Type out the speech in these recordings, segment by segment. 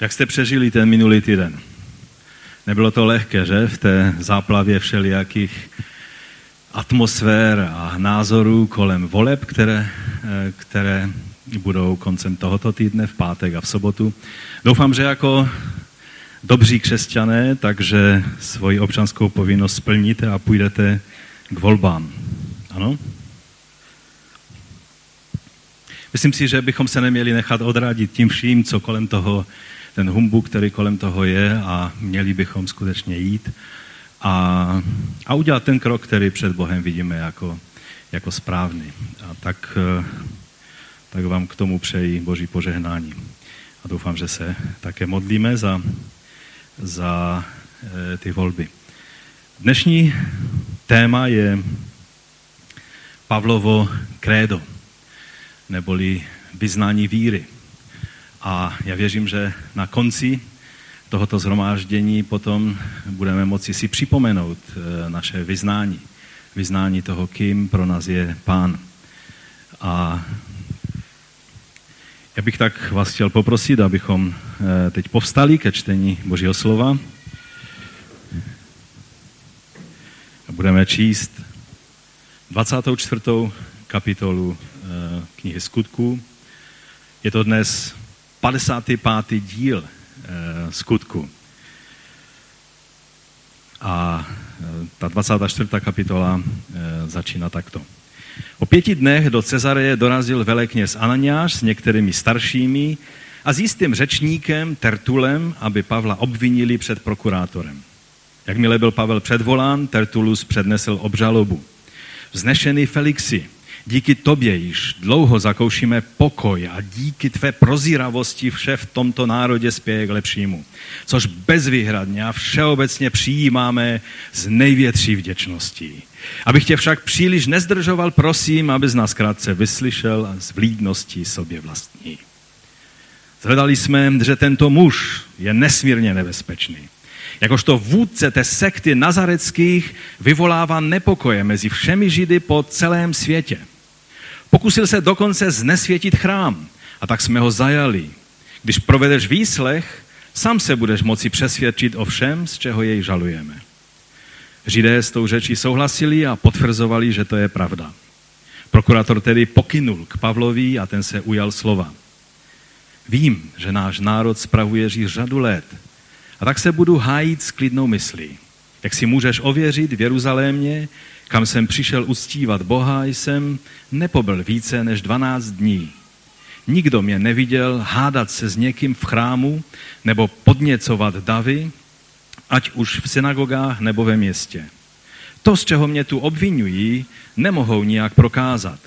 Jak jste přežili ten minulý týden? Nebylo to lehké, že? V té záplavě všelijakých atmosfér a názorů kolem voleb, které, eh, které budou koncem tohoto týdne, v pátek a v sobotu. Doufám, že jako dobří křesťané, takže svoji občanskou povinnost splníte a půjdete k volbám. Ano? Myslím si, že bychom se neměli nechat odradit tím vším, co kolem toho, ten humbu, který kolem toho je a měli bychom skutečně jít a, a udělat ten krok, který před Bohem vidíme jako, jako správný. A tak, tak vám k tomu přeji Boží požehnání. A doufám, že se také modlíme za, za e, ty volby. Dnešní téma je Pavlovo krédo neboli vyznání víry. A já věřím, že na konci tohoto zhromáždění potom budeme moci si připomenout eh, naše vyznání. Vyznání toho, kým pro nás je Pán. A já bych tak vás chtěl poprosit, abychom eh, teď povstali ke čtení Božího slova. Budeme číst 24. kapitolu Eh, knihy skutků. Je to dnes 55. díl eh, skutku. A eh, ta 24. kapitola začíná takto. O pěti dnech do Cezareje dorazil velekněz Ananiáš s některými staršími a s jistým řečníkem Tertulem, aby Pavla obvinili před prokurátorem. Jakmile byl Pavel předvolán, Tertulus přednesl obžalobu. Vznešený Felixi, Díky tobě již dlouho zakoušíme pokoj a díky tvé prozíravosti vše v tomto národě spěje k lepšímu. Což bezvýhradně a všeobecně přijímáme z největší vděčností. Abych tě však příliš nezdržoval, prosím, abys nás krátce vyslyšel a z vlídností sobě vlastní. Zhledali jsme, že tento muž je nesmírně nebezpečný. Jakožto vůdce té sekty nazareckých vyvolává nepokoje mezi všemi židy po celém světě. Pokusil se dokonce znesvětit chrám a tak jsme ho zajali. Když provedeš výslech, sám se budeš moci přesvědčit o všem, z čeho jej žalujeme. Židé s tou řečí souhlasili a potvrzovali, že to je pravda. Prokurátor tedy pokynul k Pavlovi a ten se ujal slova. Vím, že náš národ spravuje již řadu let a tak se budu hájit s klidnou myslí. Jak si můžeš ověřit v Jeruzalémě, kam jsem přišel uctívat Boha, jsem nepobyl více než 12 dní. Nikdo mě neviděl hádat se s někým v chrámu nebo podněcovat davy, ať už v synagogách nebo ve městě. To, z čeho mě tu obvinují, nemohou nijak prokázat.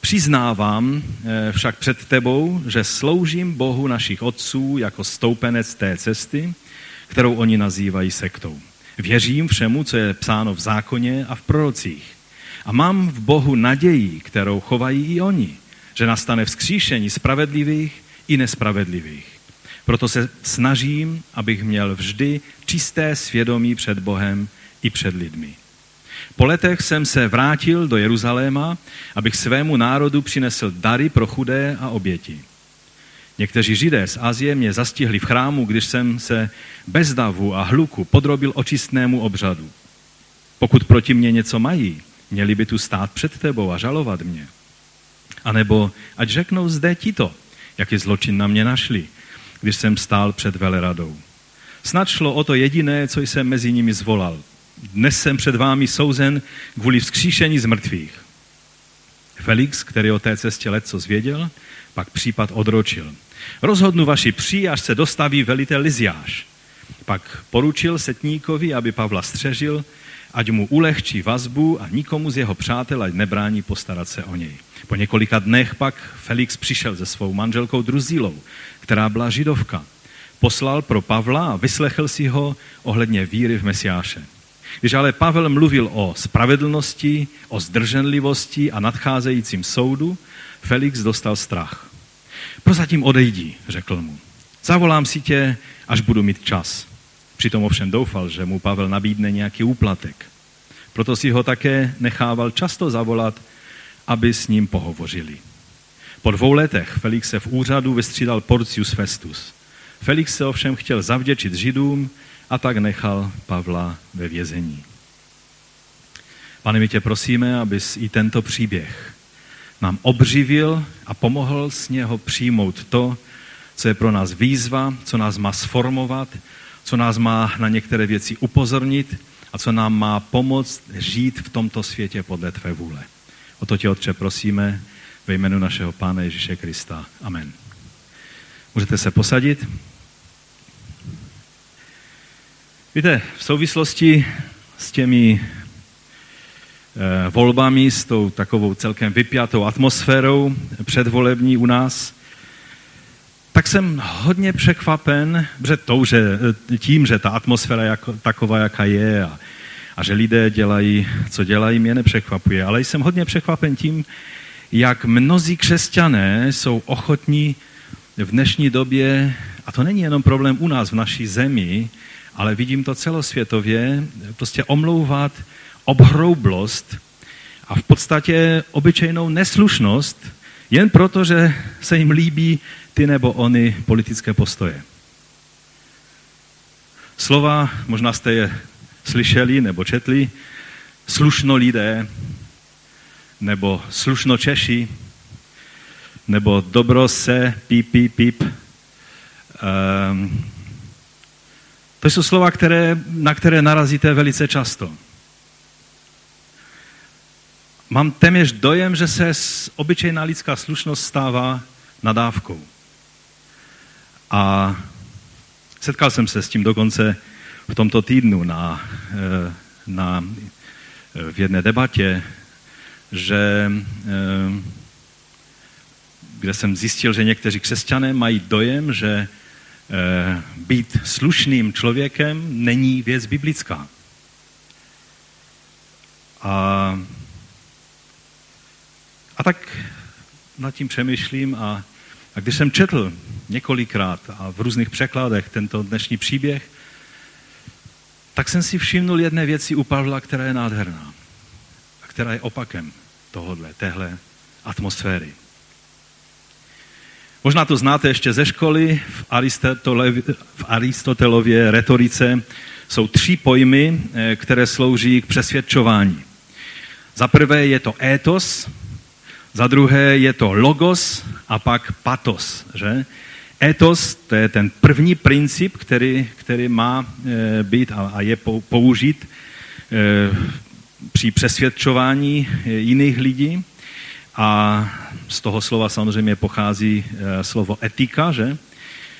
Přiznávám eh, však před tebou, že sloužím Bohu našich otců jako stoupenec té cesty, kterou oni nazývají sektou. Věřím všemu, co je psáno v zákoně a v prorocích. A mám v Bohu naději, kterou chovají i oni, že nastane vzkříšení spravedlivých i nespravedlivých. Proto se snažím, abych měl vždy čisté svědomí před Bohem i před lidmi. Po letech jsem se vrátil do Jeruzaléma, abych svému národu přinesl dary pro chudé a oběti. Někteří židé z Azie mě zastihli v chrámu, když jsem se bez davu a hluku podrobil očistnému obřadu. Pokud proti mě něco mají, měli by tu stát před tebou a žalovat mě. A nebo ať řeknou zde tito, jaký zločin na mě našli, když jsem stál před veleradou. Snad šlo o to jediné, co jsem mezi nimi zvolal. Dnes jsem před vámi souzen kvůli vzkříšení z mrtvých. Felix, který o té cestě letco zvěděl, pak případ odročil. Rozhodnu vaši při, až se dostaví velitel Liziáš. Pak poručil setníkovi, aby Pavla střežil, ať mu ulehčí vazbu a nikomu z jeho přátel, ať nebrání postarat se o něj. Po několika dnech pak Felix přišel se svou manželkou Druzílou, která byla židovka. Poslal pro Pavla a vyslechl si ho ohledně víry v Mesiáše. Když ale Pavel mluvil o spravedlnosti, o zdrženlivosti a nadcházejícím soudu, Felix dostal strach. Prozatím odejdi, řekl mu. Zavolám si tě, až budu mít čas. Přitom ovšem doufal, že mu Pavel nabídne nějaký úplatek. Proto si ho také nechával často zavolat, aby s ním pohovořili. Po dvou letech Felix se v úřadu vystřídal Porcius Festus. Felix se ovšem chtěl zavděčit Židům a tak nechal Pavla ve vězení. Pane, my tě prosíme, abys i tento příběh nám obřivil a pomohl z něho přijmout to, co je pro nás výzva, co nás má sformovat, co nás má na některé věci upozornit a co nám má pomoct žít v tomto světě podle tvé vůle. O to tě, Otče, prosíme ve jménu našeho Pána Ježíše Krista. Amen. Můžete se posadit. Víte, v souvislosti s těmi volbami, s tou takovou celkem vypjatou atmosférou předvolební u nás, tak jsem hodně překvapen, že, to, že tím, že ta atmosféra jako, taková, jaká je a, a že lidé dělají, co dělají, mě nepřekvapuje. Ale jsem hodně překvapen tím, jak mnozí křesťané jsou ochotní v dnešní době, a to není jenom problém u nás v naší zemi, ale vidím to celosvětově, prostě omlouvat obhroublost a v podstatě obyčejnou neslušnost, jen proto, že se jim líbí ty nebo ony politické postoje. Slova, možná jste je slyšeli nebo četli, slušno lidé, nebo slušno Češi, nebo dobro se, píp, píp, píp. Um, to jsou slova, které, na které narazíte velice často. Mám téměř dojem, že se obyčejná lidská slušnost stává nadávkou. A setkal jsem se s tím dokonce v tomto týdnu na, eh, na, v jedné debatě, že, eh, kde jsem zjistil, že někteří křesťané mají dojem, že eh, být slušným člověkem není věc biblická. A, a tak nad tím přemýšlím a, a když jsem četl několikrát a v různých překladech tento dnešní příběh, tak jsem si všimnul jedné věci u Pavla, která je nádherná a která je opakem tohodle, téhle atmosféry. Možná to znáte ještě ze školy, v, v Aristotelově retorice jsou tři pojmy, eh, které slouží k přesvědčování. Za prvé je to étos, za druhé je to logos a pak patos. Že? Etos, to je ten první princip, který, který má e, být a, je použit e, při přesvědčování e, jiných lidí. A z toho slova samozřejmě pochází slovo etika, že?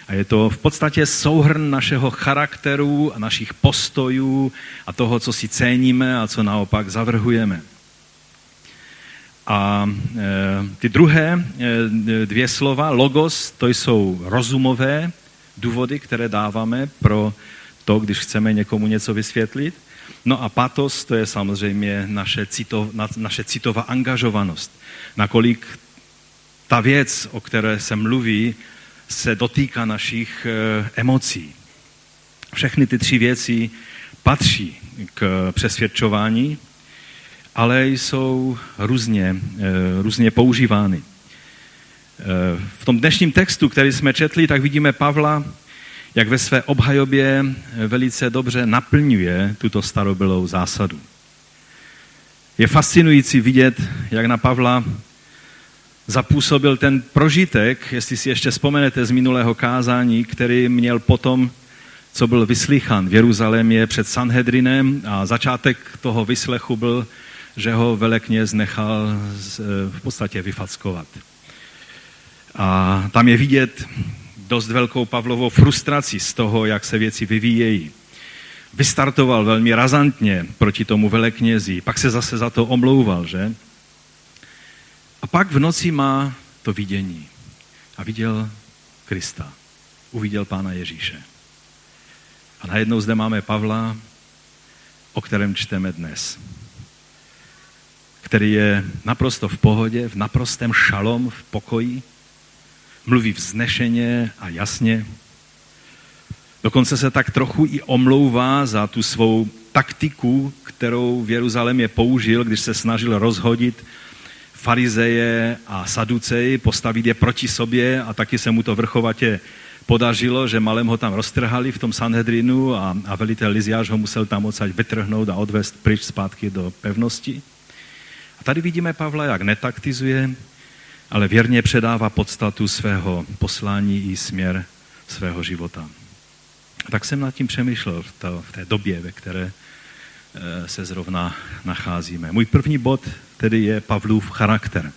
A je to v podstatě souhrn našeho charakteru a našich postojů a toho, co si ceníme a co naopak zavrhujeme. A e, ty druhé e, dvě slova, logos, to jsou rozumové důvody, které dáváme pro to, když chceme někomu něco vysvětlit. No a patos, to je samozřejmě naše, cito, naše citová angažovanost. Nakolik ta věc, o které se mluví, se dotýká našich e, emocí. Všechny ty tři věci patří k přesvědčování ale jsou různě, eh, různě používány. Eh, v tom dnešním textu, který jsme četli, tak vidíme Pavla, jak ve své obhajobě velice dobře naplňuje tuto starobylou zásadu. Je fascinující vidět, jak na Pavla zapůsobil ten prožitek, jestli si ještě vzpomenete z minulého kázání, který měl potom, co byl vyslychan v Jeruzalémě před Sanhedrinem a začátek toho vyslechu byl že ho velekněz nechal eh, v podstatě vyfackovat. A tam je vidět dost velkou Pavlovou frustraci z toho, jak se věci vyvíjejí. Vystartoval velmi razantně proti tomu veleknězi, pak se zase za to omlouval, že? A pak v noci má to vidění. A viděl Krista. Uviděl Pána Ježíše. A najednou zde máme Pavla, o kterém čteme dnes který je naprosto v pohodě, v naprostém šalom, v pokoji, mluví vznešeně a jasně. Dokonce se tak trochu i omlouvá za tu svou taktiku, kterou v Jeruzalémě použil, když se snažil rozhodit farizeje a saduceji, postavit je proti sobě a taky se mu to vrchovatě podařilo, že malem ho tam roztrhali v tom Sanhedrinu a, a velitel Liziáš ho musel tam odsaď vytrhnout a odvést pryč zpátky do pevnosti. A tady vidíme Pavla, jak netaktizuje, ale věrně předává podstatu svého poslání i směr svého života. Tak jsem nad tím přemýšlel v, to, v té době, ve které eh, se zrovna nacházíme. Můj první bod tedy je Pavlův charakter.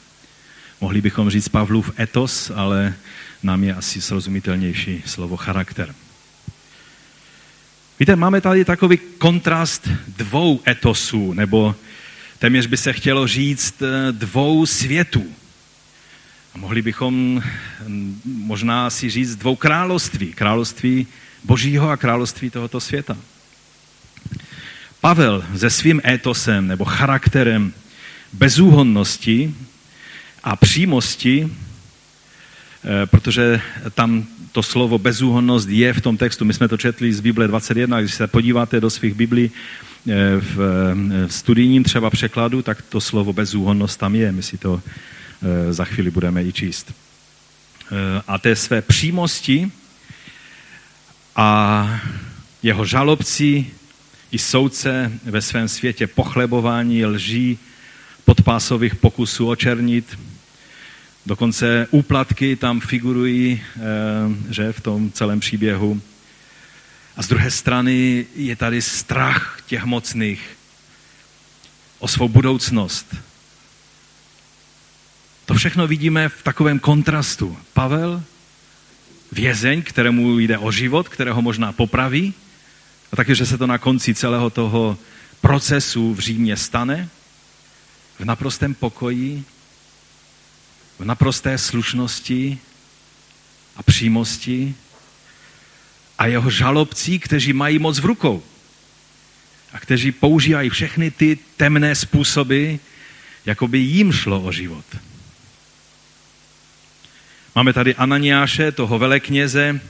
Mohli bychom říct Pavlův etos, ale nám je asi srozumitelnější slovo charakter. Víte, máme tady takový kontrast dvou etosů, nebo téměř by se chtělo říct eh, dvou světů. A mohli bychom hm, možná si říct dvou království. Království Božího a království tohoto světa. Pavel se svým etosem nebo charakterem bezúhonnosti a přímosti, eh, protože tam to slovo bezúhonnost je v tom textu. My jsme to četli z Bible 21, když se podíváte do svých Biblí eh, v studijním třeba překladu, tak to slovo bezúhonnost tam je. My si to eh, za chvíli budeme i číst. A té své přímosti a jeho žalobci i soudce ve svém světě pochlebování, lží, podpásových pokusů očernit. Dokonce úplatky tam figurují, eh, že v tom celém příběhu. A z druhé strany je tady strach těch mocných o svou budoucnost. To všechno vidíme v takovém kontrastu. Pavel, vězeň, kterému jde o život, kterého možná popraví, a taky, že se to na konci celého toho procesu v Římě stane, v naprostém pokoji, v naprosté slušnosti a přímosti a jeho žalobcí, kteří mají moc v rukou a kteří používají všechny ty temné způsoby, jako by jim šlo o život. Máme tady Ananiáše, toho velekněze,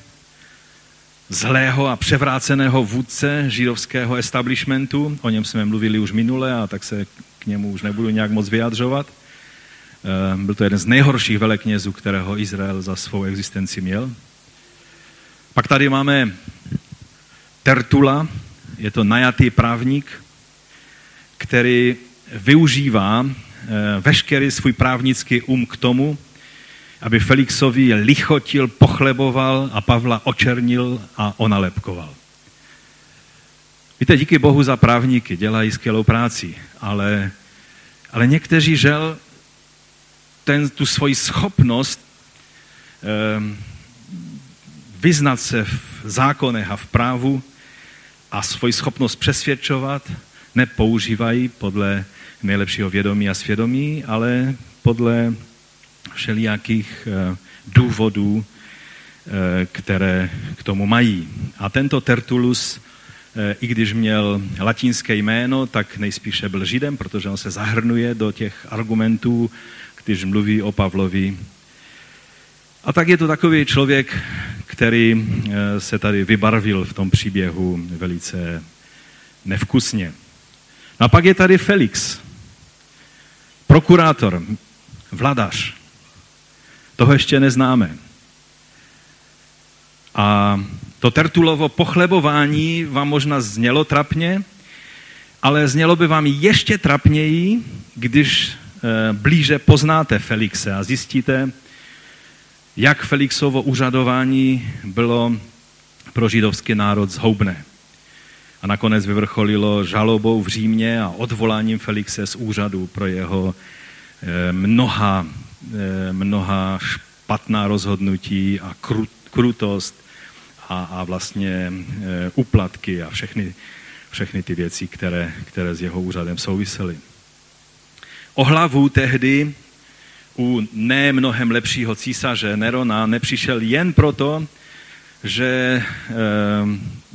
zlého a převráceného vůdce židovského establishmentu. O něm jsme mluvili už minule a tak se k němu už nebudu nějak moc vyjadřovat. Eh, byl to jeden z nejhorších veleknězů, kterého Izrael za svou existenci měl. Pak tady máme Tertula, je to najatý právník, který využívá eh, veškerý svůj právnický um k tomu, aby Felixovi lichotil, pochleboval a Pavla očernil a onalepkoval. Víte, díky Bohu za právníky, dělají skvělou práci, ale, ale někteří žel ten, tu svoji schopnost eh, vyznat se v zákonech a v právu a svoji schopnost přesvědčovat nepoužívají podle nejlepšího vědomí a svědomí, ale podle všelijakých eh, důvodů, eh, které k tomu mají. A tento Tertulus, eh, i když měl latinské jméno, tak nejspíše byl židem, protože on se zahrnuje do těch argumentů, když mluví o Pavlovi. A tak je to takový člověk, který se tady vybarvil v tom příběhu velice nevkusně. No a pak je tady Felix, prokurátor, vladař, toho ještě neznáme. A to Tertulovo pochlebování vám možná znělo trapně, ale znělo by vám ještě trapněji, když eh, blíže poznáte Felixe a zjistíte, jak Felixovo úřadování bylo pro židovský národ zhoubné. A nakonec vyvrcholilo žalobou v Římě a odvoláním Felixe z úřadu pro jeho eh, mnoha Eh, mnoha špatná rozhodnutí a krutost a, a vlastně uplatky eh, a všechny, všechny ty věci, které, které s jeho úřadem souvisely. O hlavu tehdy u ne mnohem lepšího císaře Nerona nepřišel jen proto, že eh,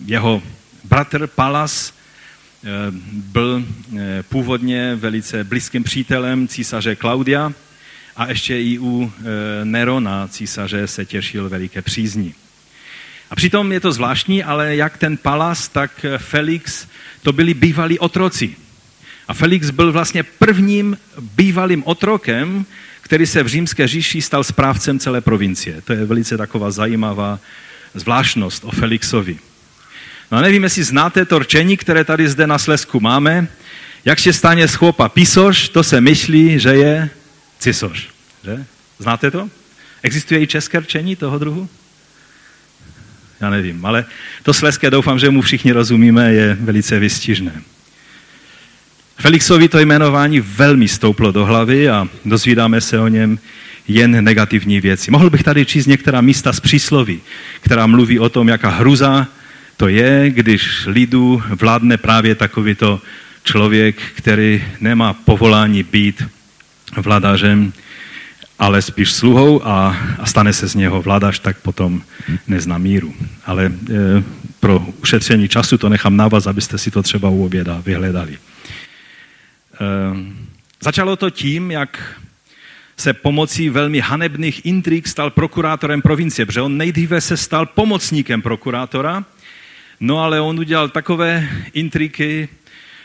jeho bratr Palas byl původně velice blízkým přítelem císaře Klaudia, a ještě i u e, Nerona, císaře, se těšil veliké přízni. A přitom je to zvláštní, ale jak ten Palas, tak Felix, to byli bývalí otroci. A Felix byl vlastně prvním bývalým otrokem, který se v římské říši stal správcem celé provincie. To je velice taková zajímavá zvláštnost o Felixovi. No a nevím, jestli znáte to rčení, které tady zde na Slesku máme. Jak se stane z chłopa pisoř, to se myslí, že je cisoř. Že? Znáte to? Existuje i české rčení toho druhu? Já nevím, ale to sleské doufám, že mu všichni rozumíme, je velice vystižné. Felixovi to jmenování velmi stouplo do hlavy a dozvídáme se o něm jen negativní věci. Mohl bych tady číst některá místa z přísloví, která mluví o tom, jaká hruza to je, když lidu vládne právě takovýto člověk, který nemá povolání být vladařem, ale spíš sluhou a, a stane se z něho vladař, tak potom nezná míru. Ale e, pro ušetření času to nechám na vás, abyste si to třeba u oběda vyhledali. E, začalo to tím, jak se pomocí velmi hanebných intrik stal prokurátorem provincie, protože on nejdříve se stal pomocníkem prokurátora, no ale on udělal takové intriky,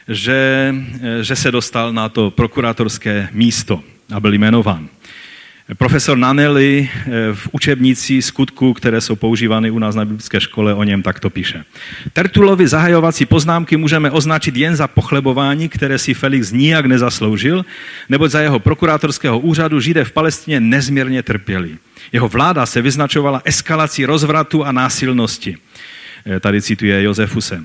že, že se dostal na to prokurátorské místo a byl jmenován. Profesor Nanelli eh, v učebnici skutků, které jsou používány u nás na biblické škole, o něm takto píše. Tertulovi zahajovací poznámky můžeme označit jen za pochlebování, které si Felix nijak nezasloužil, neboť za jeho prokurátorského úřadu Židé v Palestině nezměrně trpěli. Jeho vláda se vyznačovala eskalací rozvratu a násilnosti. Eh, tady cituje Josefuse.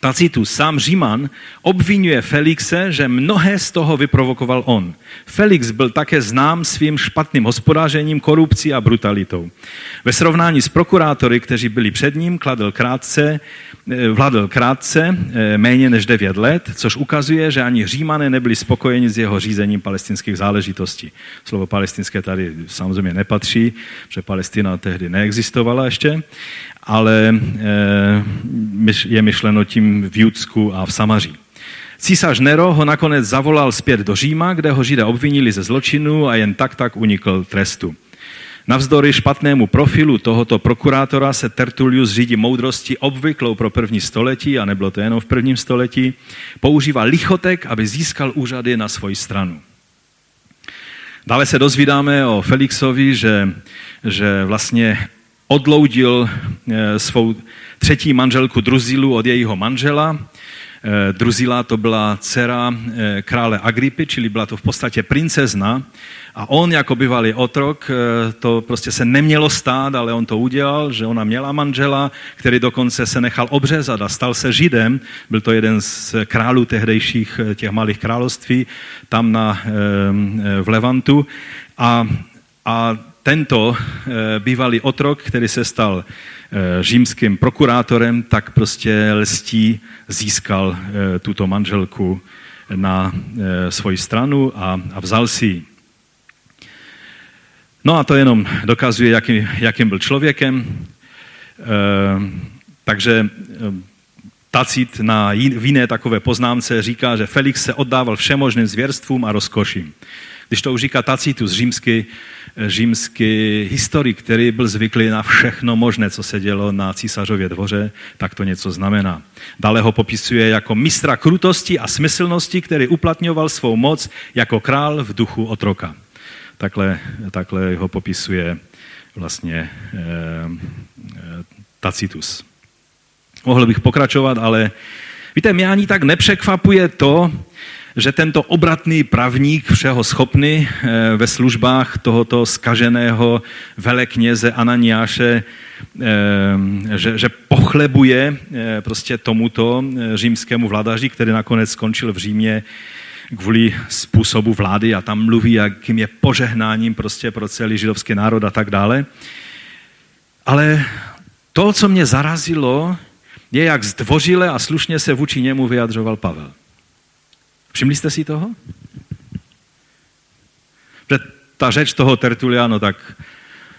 Tacitus, sám Říman, obvinuje Felixe, že mnohé z toho vyprovokoval on. Felix byl také znám svým špatným hospodářením, korupcí a brutalitou. Ve srovnání s prokurátory, kteří byli před ním, kladl krátce, eh, vládl krátce, eh, méně než 9 let, což ukazuje, že ani Římané nebyli spokojeni s jeho řízením palestinských záležitostí. Slovo palestinské tady samozřejmě nepatří, protože Palestina tehdy neexistovala ještě, ale eh, je myšleno tím v Judsku a v Samaří. Císař Nero ho nakonec zavolal zpět do Říma, kde ho Židé obvinili ze zločinu a jen tak tak unikl trestu. Navzdory špatnému profilu tohoto prokurátora se Tertulius řídí moudrosti obvyklou pro první století, a nebylo to jenom v prvním století, používá lichotek, aby získal úřady na svoji stranu. Dále se dozvídáme o Felixovi, že, že vlastně odloudil eh, svou třetí manželku Druzilu od jejího manžela. Eh, Druzila to byla dcera eh, krále Agripy, čili byla to v podstatě princezna. A on jako bývalý otrok, to prostě se nemělo stát, ale on to udělal, že ona měla manžela, který dokonce se nechal obřezat a stal se židem. Byl to jeden z králů tehdejších těch malých království tam na, v Levantu. A, a tento eh, bývalý otrok, který se stal eh, římským prokurátorem, tak prostě lstí získal eh, tuto manželku na svoji stranu a, a vzal si ji. No a to jenom dokazuje, jaký, jakým byl člověkem. Takže Tacit na jiné takové poznámce říká, že Felix se oddával všemožným zvěrstvům a rozkoším. Když to už říká Tacitus, římský, římský historik, který byl zvyklý na všechno možné, co se dělo na císařově dvoře, tak to něco znamená. Dále ho popisuje jako mistra krutosti a smyslnosti, který uplatňoval svou moc jako král v duchu otroka. Takhle, takhle ho popisuje vlastně eh, eh Tacitus. Mohl bych pokračovat, ale víte, mě ani tak nepřekvapuje to, že tento obratný pravník, všeho schopný eh, ve službách tohoto skaženého velekněze Ananiáše, eh, že, že pochlebuje eh, prostě tomuto římskému vladaři, který nakonec skončil v Římě kvůli způsobu vlády a tam mluví, jakým je požehnáním prostě pro celý židovský národ a tak dále. Ale to, co mě zarazilo, je, jak zdvořile a slušně se vůči němu vyjadřoval Pavel. Všimli jste si toho? Ta řeč toho Tertuliano, tak,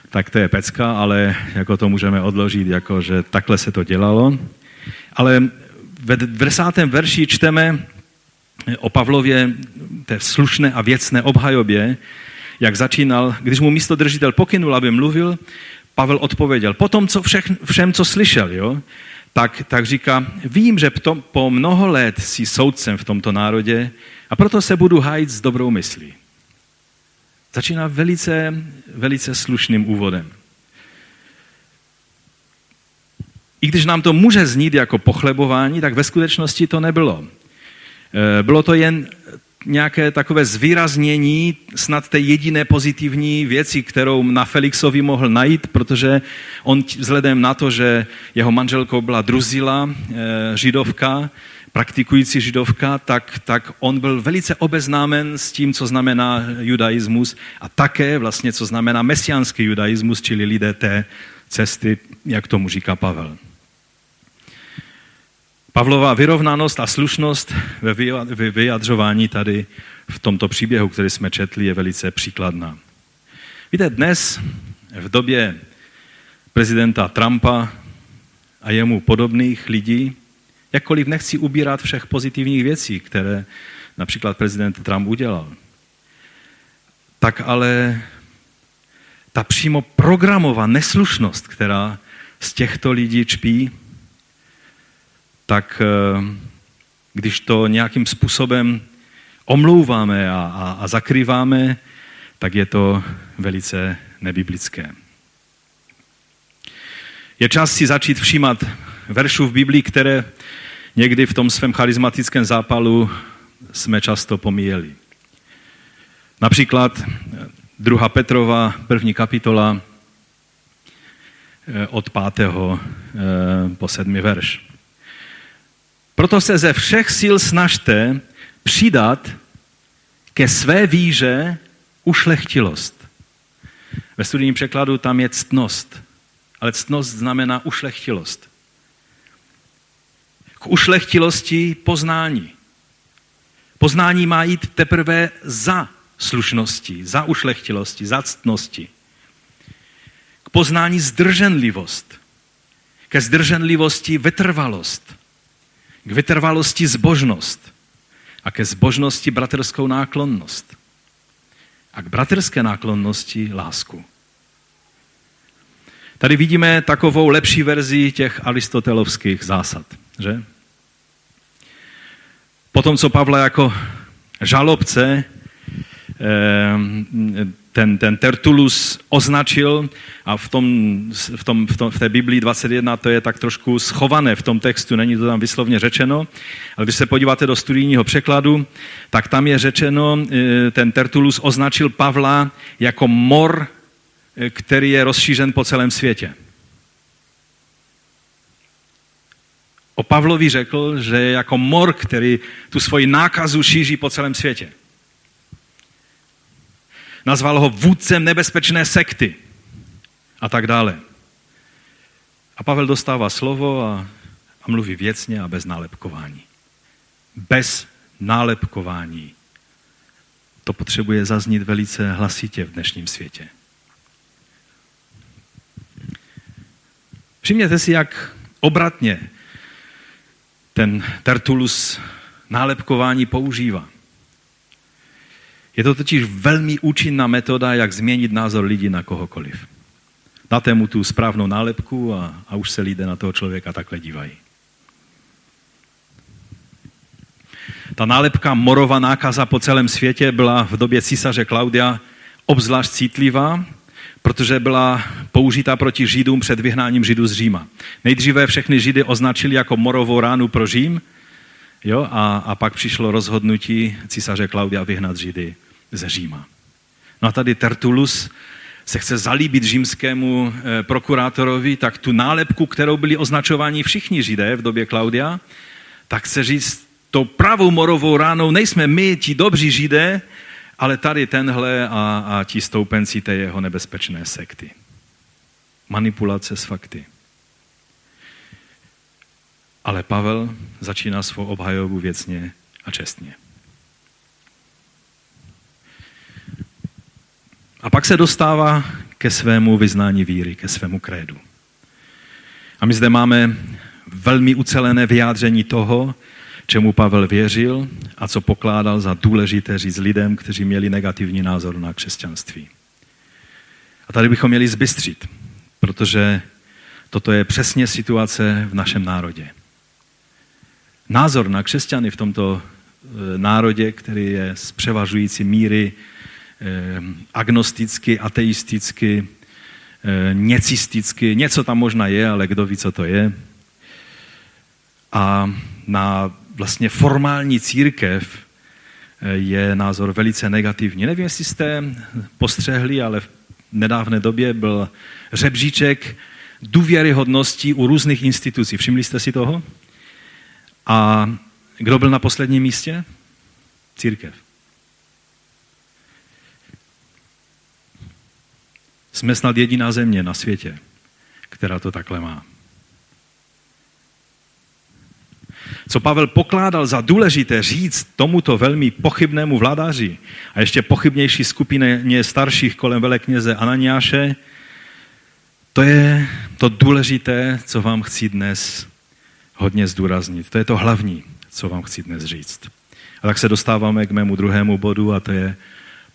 tak to je pecka, ale jako to můžeme odložit, jako že takhle se to dělalo. Ale ve 10. verši čteme o Pavlově té slušné a věcné obhajobě, jak začínal, když mu místo držitel pokynul, aby mluvil, Pavel odpověděl, potom co všech, všem, co slyšel, jo, tak, tak říká, vím, že po mnoho let jsi soudcem v tomto národě a proto se budu hájit s dobrou myslí. Začíná velice, velice slušným úvodem. I když nám to může znít jako pochlebování, tak ve skutečnosti to nebylo. Eh, bylo to jen nějaké takové zvýraznění snad té jediné pozitivní věci, kterou na Felixovi mohl najít, protože on vzhledem na to, že jeho manželkou byla Druzila, eh, židovka, praktikující židovka, tak, tak on byl velice obeznámen s tím, co znamená judaismus a také vlastně, co znamená mesiánský judaismus, čili lidé té cesty, jak tomu říká Pavel. Pavlova vyrovnanost a slušnost ve vyjadřování tady v tomto příběhu, který jsme četli, je velice příkladná. Víte, dnes v době prezidenta Trumpa a jemu podobných lidí, jakkoliv nechci ubírat všech pozitivních věcí, které například prezident Trump udělal, tak ale ta přímo programová neslušnost, která z těchto lidí čpí, tak eh, když to nějakým způsobem omlouváme a, a, a zakrýváme, tak je to velice nebiblické. Je čas si začít všímat veršů v Biblii, které někdy v tom svém charismatickém zápalu jsme často pomíjeli. Například 2. Petrova, první kapitola eh, od 5. Eh, po 7. verš. Proto se ze všech sil snažte přidat ke své víře ušlechtilost. Ve studijním překladu tam je ctnost, ale ctnost znamená ušlechtilost. K ušlechtilosti poznání. Poznání má jít teprve za slušnosti, za ušlechtilosti, za ctnosti. K poznání zdrženlivost. Ke zdrženlivosti vytrvalost k vytrvalosti zbožnost a ke zbožnosti bratrskou náklonnost a k bratrské náklonnosti lásku. Tady vidíme takovou lepší verzi těch aristotelovských zásad, že? Potom, co Pavla jako žalobce eh, ten, ten Tertulus označil a v, tom, v, tom, v, tom, v té Biblii 21 to je tak trošku schované v tom textu, není to tam vyslovně řečeno, ale když se podíváte do studijního překladu, tak tam je řečeno, e, ten Tertulus označil Pavla jako mor, e, který je rozšířen po celém světě. O Pavlovi řekl, že je jako mor, který tu svoji nákazu šíří po celém světě. Nazval ho vůdcem nebezpečné sekty a tak dále. A Pavel dostává slovo a, a mluví věcně a bez nálepkování. Bez nálepkování. To potřebuje zaznít velice hlasitě v dnešním světě. Všimněte si, jak obratně ten Tertulus nálepkování používá. Je to totiž velmi účinná metoda, jak změnit názor lidí na kohokoliv. Dáte mu tu správnou nálepku a, a už se lidé na toho člověka takhle dívají. Ta nálepka morová nákaza po celém světě byla v době císaře Klaudia obzvlášť citlivá, protože byla použita proti Židům před vyhnáním Židů z Říma. Nejdříve všechny Židy označili jako morovou ránu pro Řím, Jo? A, a pak přišlo rozhodnutí císaře Klaudia vyhnat Židy ze Říma. No a tady Tertulus se chce zalíbit římskému eh, prokurátorovi, tak tu nálepku, kterou byli označováni všichni Židé v době Klaudia, tak chce říct, tou pravou morovou ránou nejsme my, ti dobří Židé, ale tady tenhle a, a ti stoupenci té jeho nebezpečné sekty. Manipulace s fakty. Ale Pavel začíná svou obhajobu věcně a čestně. A pak se dostává ke svému vyznání víry, ke svému krédu. A my zde máme velmi ucelené vyjádření toho, čemu Pavel věřil a co pokládal za důležité říct lidem, kteří měli negativní názor na křesťanství. A tady bychom měli zbystřit, protože toto je přesně situace v našem národě názor na křesťany v tomto e, národě, který je z převažující míry agnosticky, ateisticky, e, necisticky, něco tam možná je, ale kdo ví, co to je, A na vlastně formální církev je názor velice negativní. Nevím, jestli jste postřehli, ale v nedávné době byl řebříček důvěryhodnosti u různých institucí. Všimli jste si toho? A kdo byl na posledním místě? Církev. Jsme snad jediná země na světě, která to takhle má. Co Pavel pokládal za důležité říct tomuto velmi pochybnému vládaři a ještě pochybnější skupině starších kolem velekněze Ananiáše, to je to důležité, co vám chci dnes hodně zdůraznit. To je to hlavní, co vám chci dnes říct. A tak se dostáváme k mému druhému bodu a to je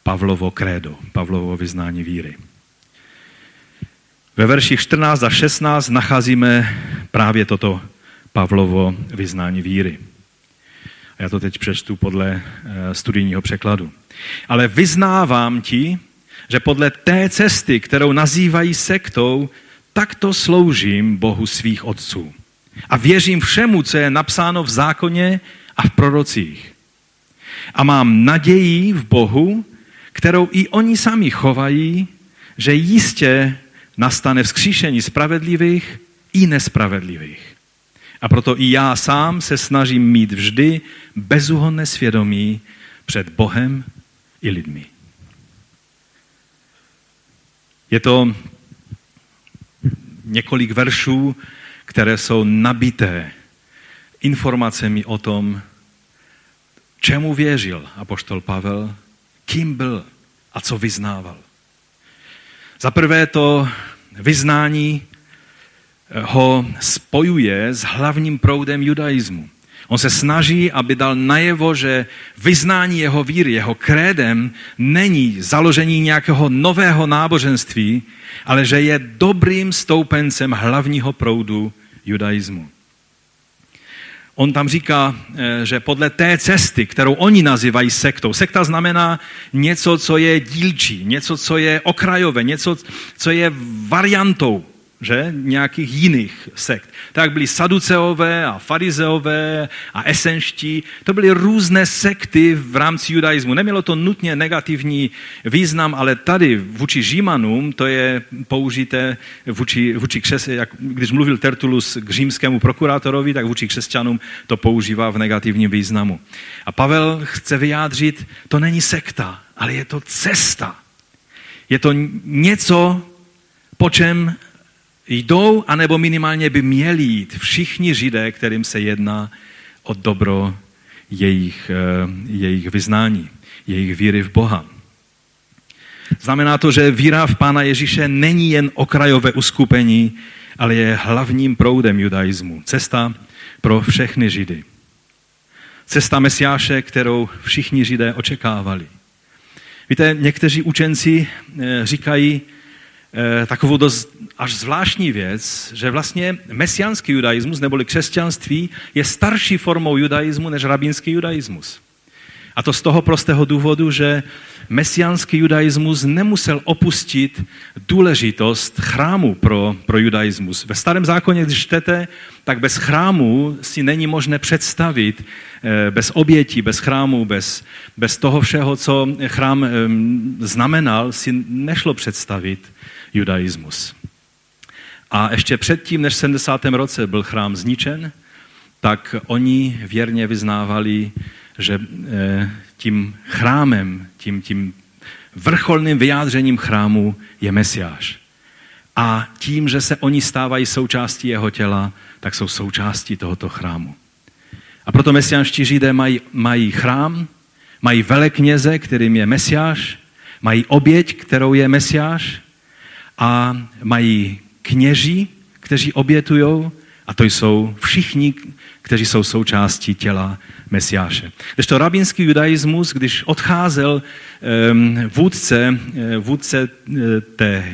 Pavlovo krédo, Pavlovo vyznání víry. Ve verších 14 a 16 nacházíme právě toto Pavlovo vyznání víry. A já to teď přečtu podle eh, studijního překladu. Ale vyznávám ti, že podle té cesty, kterou nazývají sektou, takto sloužím Bohu svých otců. A věřím všemu, co je napsáno v zákoně a v prorocích. A mám naději v Bohu, kterou i oni sami chovají, že jistě nastane vzkříšení spravedlivých i nespravedlivých. A proto i já sám se snažím mít vždy bezúhonné svědomí před Bohem i lidmi. Je to několik veršů, které jsou nabité informacemi o tom, čemu věřil apoštol Pavel, kým byl a co vyznával. Za prvé to vyznání ho spojuje s hlavním proudem judaismu. On se snaží, aby dal najevo, že vyznání jeho víry, jeho krédem není založení nějakého nového náboženství, ale že je dobrým stoupencem hlavního proudu judaismu. On tam říká, eh, že podle té cesty, kterou oni nazývají sektou, sekta znamená něco, co je dílčí, něco, co je okrajové, něco, co je variantou že? nějakých jiných sekt. Tak byli saduceové a farizeové a esenští. To byly různé sekty v rámci judaismu. Nemělo to nutně negativní význam, ale tady vůči Římanům to je použité vůči, vůči křes, jak, když mluvil Tertulus k římskému prokurátorovi, tak vůči křesťanům to používá v negativním významu. A Pavel chce vyjádřit, to není sekta, ale je to cesta. Je to něco, po čem jdou, anebo minimálně by měli jít všichni židé, kterým se jedná o dobro jejich, eh, jejich vyznání, jejich víry v Boha. Znamená to, že víra v Pána Ježíše není jen okrajové uskupení, ale je hlavním proudem judaismu. Cesta pro všechny židy. Cesta Mesiáše, kterou všichni židé očekávali. Víte, někteří učenci eh, říkají, takovou dost až zvláštní věc, že vlastně mesiánský judaismus neboli křesťanství je starší formou judaismu než rabínský judaismus. A to z toho prostého důvodu, že mesiánský judaismus nemusel opustit důležitost chrámu pro, pro judaismus. Ve starém zákoně, když čtete, tak bez chrámu si není možné představit, eh, bez obětí, bez chrámu, bez, bez toho všeho, co chrám eh, znamenal, si nešlo představit judaismus. A ještě předtím, než v 70. roce byl chrám zničen, tak oni věrně vyznávali, že eh, tím chrámem, tím, tím vrcholným vyjádřením chrámu je Mesiáš. A tím, že se oni stávají součástí jeho těla, tak jsou součástí tohoto chrámu. A proto mesiánští židé mají, mají chrám, mají velekněze, kterým je Mesiáš, mají oběť, kterou je Mesiáš a mají kněží, kteří obětují, a to jsou všichni, kteří jsou součástí těla Mesiáše. Když to rabínský judaismus, když odcházel um, vůdce, eh, vůdce eh, té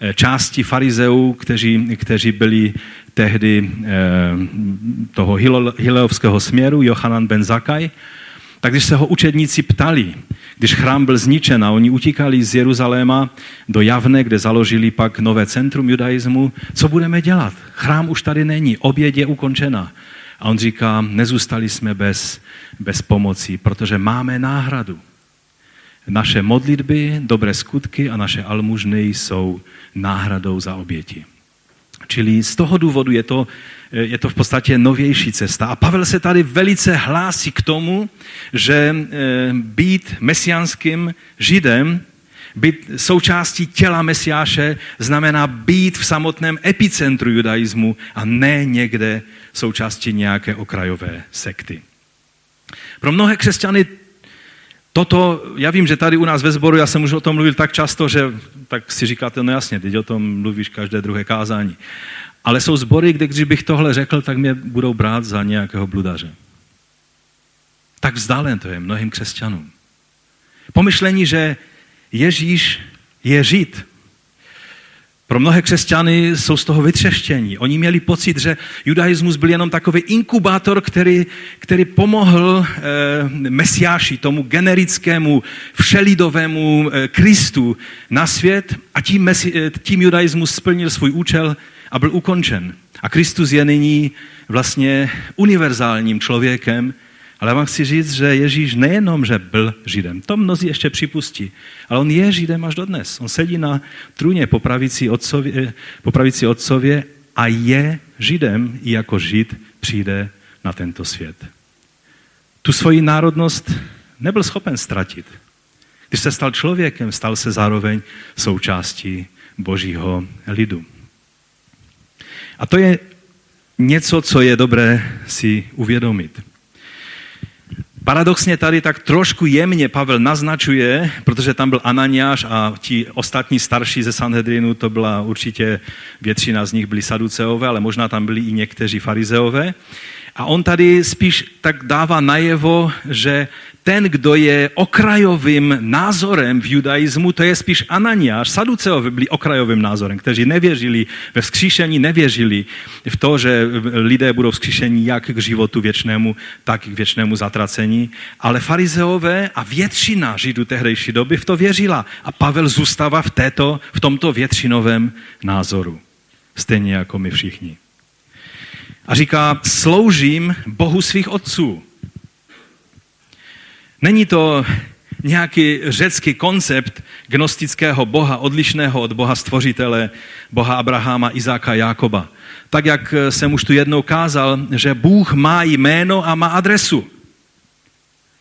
eh, části farizeů, kteří, kteří byli tehdy toho hileovského směru, Johanan ben Zakaj, tak když se ho učedníci ptali, když chrám byl zničen a oni utíkali z Jeruzaléma do Javne, kde založili pak nové centrum judaismu, co budeme dělat? Chrám už tady není, oběd je ukončena. A on říká, nezůstali jsme bez, bez pomoci, protože máme náhradu. Naše modlitby, dobré skutky a naše almužny jsou náhradou za oběti. Čili z toho důvodu je to, je to v podstatě novější cesta. A Pavel se tady velice hlásí k tomu, že eh, být mesiánským židem, být součástí těla Mesiáše, znamená být v samotném epicentru judaismu a ne někde součástí nějaké okrajové sekty. Pro mnohé křesťany toto, já vím, že tady u nás ve sboru, já jsem už o tom mluvil tak často, že tak si říkáte, no jasně, teď o tom mluvíš každé druhé kázání. Ale jsou sbory, kde když bych tohle řekl, tak mě budou brát za nějakého bludaře. Tak vzdálen to je mnohým křesťanům. Pomyšlení, že Ježíš je žid, pro mnohé křesťany jsou z toho vytřeštění. Oni měli pocit, že judaismus byl jenom takový inkubátor, který, který pomohl e, mesiáši, tomu generickému, všelidovému e, Kristu na svět a tím, mesi, e, tím judaismus splnil svůj účel a byl ukončen. A Kristus je nyní vlastně univerzálním člověkem, ale já vám chci říct, že Ježíš nejenom, že byl Židem, to mnozí ještě připustí, ale on je Židem až dodnes. On sedí na trůně po pravici otcově, po pravici otcově a je Židem i jako Žid přijde na tento svět. Tu svoji národnost nebyl schopen ztratit. Když se stal člověkem, stal se zároveň součástí božího lidu. A to je něco, co je dobré si uvědomit. Paradoxně tady tak trošku jemně Pavel naznačuje, protože tam byl Ananiáš a ti ostatní starší ze Sanhedrinu, to byla určitě většina z nich byli saduceové, ale možná tam byli i někteří farizeové. A on tady spíš tak dává najevo, že ten, kdo je okrajovým názorem v judaismu, to je spíš Ananiáš. Saduceové byli okrajovým názorem, kteří nevěřili ve vzkříšení, nevěřili v to, že lidé budou vzkříšení jak k životu věčnému, tak k věčnému zatracení. Ale farizeové a většina židů tehdejší doby v to věřila. A Pavel zůstává v, této, v tomto většinovém názoru. Stejně jako my všichni. A říká, sloužím Bohu svých otců. Není to nějaký řecký koncept gnostického boha, odlišného od boha stvořitele, boha Abrahama, Izáka, Jákoba. Tak, jak jsem už tu jednou kázal, že Bůh má jméno a má adresu.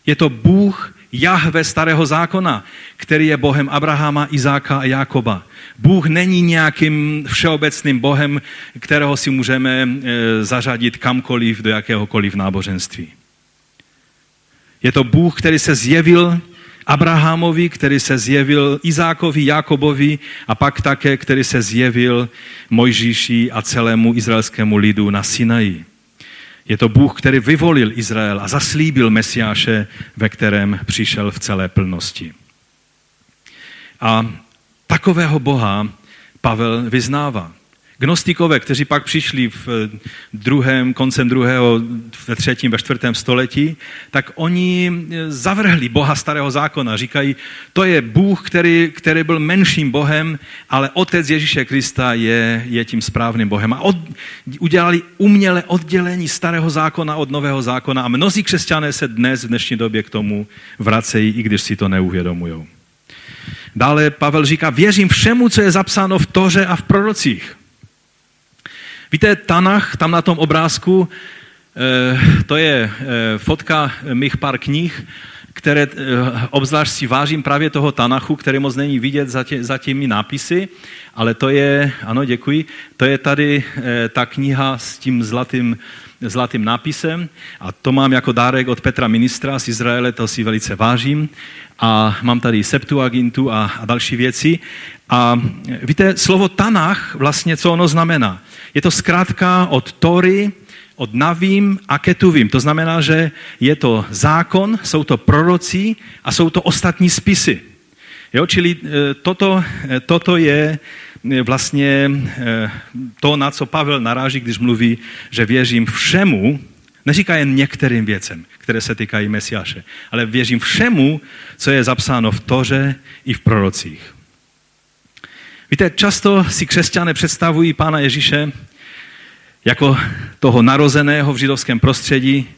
Je to Bůh Jahve starého zákona, který je Bohem Abrahama, Izáka a Jákoba. Bůh není nějakým všeobecným Bohem, kterého si můžeme e, zařadit kamkoliv do jakéhokoliv náboženství. Je to Bůh, který se zjevil Abrahamovi, který se zjevil Izákovi, Jakobovi a pak také, který se zjevil Mojžíši a celému izraelskému lidu na Sinaji. Je to Bůh, který vyvolil Izrael a zaslíbil Mesiáše, ve kterém přišel v celé plnosti. A takového Boha Pavel vyznává. Gnostikové, kteří pak přišli v druhém, koncem druhého, ve třetím, ve čtvrtém století, tak oni zavrhli Boha starého zákona. Říkají, to je Bůh, který, který byl menším Bohem, ale Otec Ježíše Krista je, je tím správným Bohem. A od, udělali uměle oddělení starého zákona od nového zákona a mnozí křesťané se dnes v dnešní době k tomu vracejí, i když si to neuvědomují. Dále Pavel říká, věřím všemu, co je zapsáno v Toře a v prorocích. Víte, Tanach, tam na tom obrázku, eh, to je eh, fotka mých pár knih, které eh, obzvlášť si vážím právě toho Tanachu, který moc není vidět za, tě, za těmi nápisy, ale to je, ano, děkuji, to je tady ta kniha s tím zlatým, zlatým nápisem a to mám jako dárek od Petra ministra z Izraele, to si velice vážím a mám tady Septuagintu a, a další věci. A víte, slovo Tanach vlastně, co ono znamená? Je to zkrátka od Tory, od Navím a Ketuvím. To znamená, že je to zákon, jsou to proroci a jsou to ostatní spisy. Jo, čili e, toto, e, toto je e, vlastně to, na co Pavel naráží, když mluví, že věřím všemu, neříká jen některým věcem, které se týkají Mesiáše, ale věřím všemu, co je zapsáno v Toře i v prorocích. Víte, často si křesťané představují Pána Ježíše jako toho narozeného v židovském prostředí,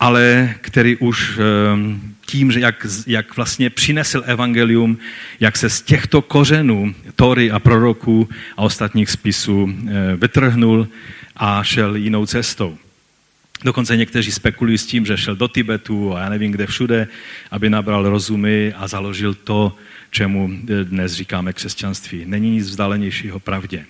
ale který už ehm, tím, že jak, jak vlastně přinesl evangelium, jak se z těchto kořenů Tory a proroků a ostatních spisů eh, vytrhnul a šel jinou cestou. Dokonce někteří spekulují s tím, že šel do Tibetu a já nevím kde všude, aby nabral rozumy a založil to, čemu eh, dnes říkáme křesťanství. Není nic vzdálenějšího pravdě.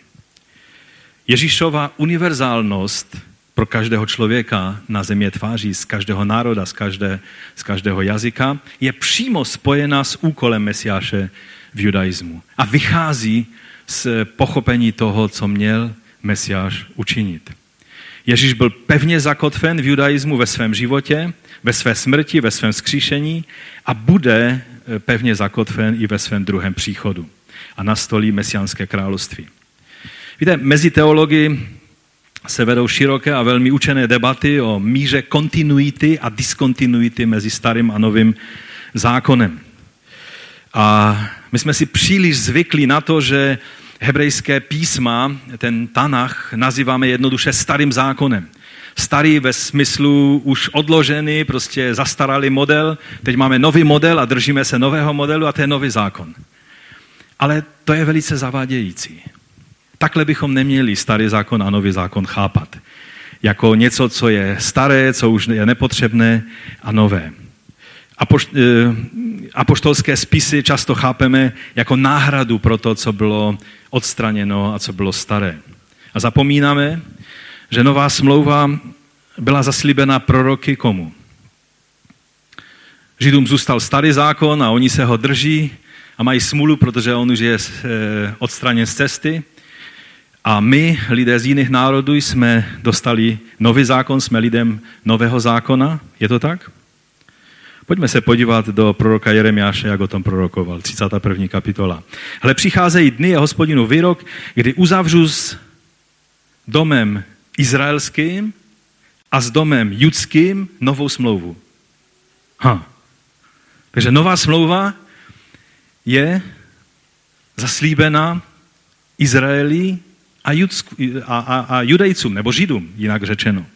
Ježíšova univerzálnost pro každého člověka na země tváří, z každého národa, z, každé, z každého jazyka, je přímo spojena s úkolem Mesiáše v judaismu. A vychází z pochopení toho, co měl Mesiáš učinit. Ježíš byl pevně zakotven v judaismu ve svém životě, ve své smrti, ve svém skříšení a bude pevně zakotven i ve svém druhém příchodu a nastolí mesiánské království. Víte, mezi teology se vedou široké a velmi učené debaty o míře kontinuity a diskontinuity mezi starým a novým zákonem. A my jsme si příliš zvykli na to, že hebrejské písma, ten Tanach, nazýváme jednoduše starým zákonem. Starý ve smyslu už odložený, prostě zastaralý model. Teď máme nový model a držíme se nového modelu a to je nový zákon. Ale to je velice zavádějící. Takhle bychom neměli starý zákon a nový zákon chápat. Jako něco, co je staré, co už je nepotřebné a nové. Apoš, eh, apoštolské spisy často chápeme jako náhradu pro to, co bylo odstraněno a co bylo staré. A zapomínáme, že nová smlouva byla zaslíbena proroky komu? Židům zůstal starý zákon a oni se ho drží a mají smůlu, protože on už je eh, odstraněn z cesty. A my, lidé z jiných národů, jsme dostali nový zákon, jsme lidem nového zákona. Je to tak? Pojďme se podívat do proroka Jeremiáše, jak o tom prorokoval. 31. kapitola. Ale přicházejí dny a hospodinu výrok, kdy uzavřu s domem izraelským a s domem judským novou smlouvu. Ha. Takže nová smlouva je zaslíbena Izraeli a, judsku, a, a, a judejcům, nebo židům, jinak řečeno.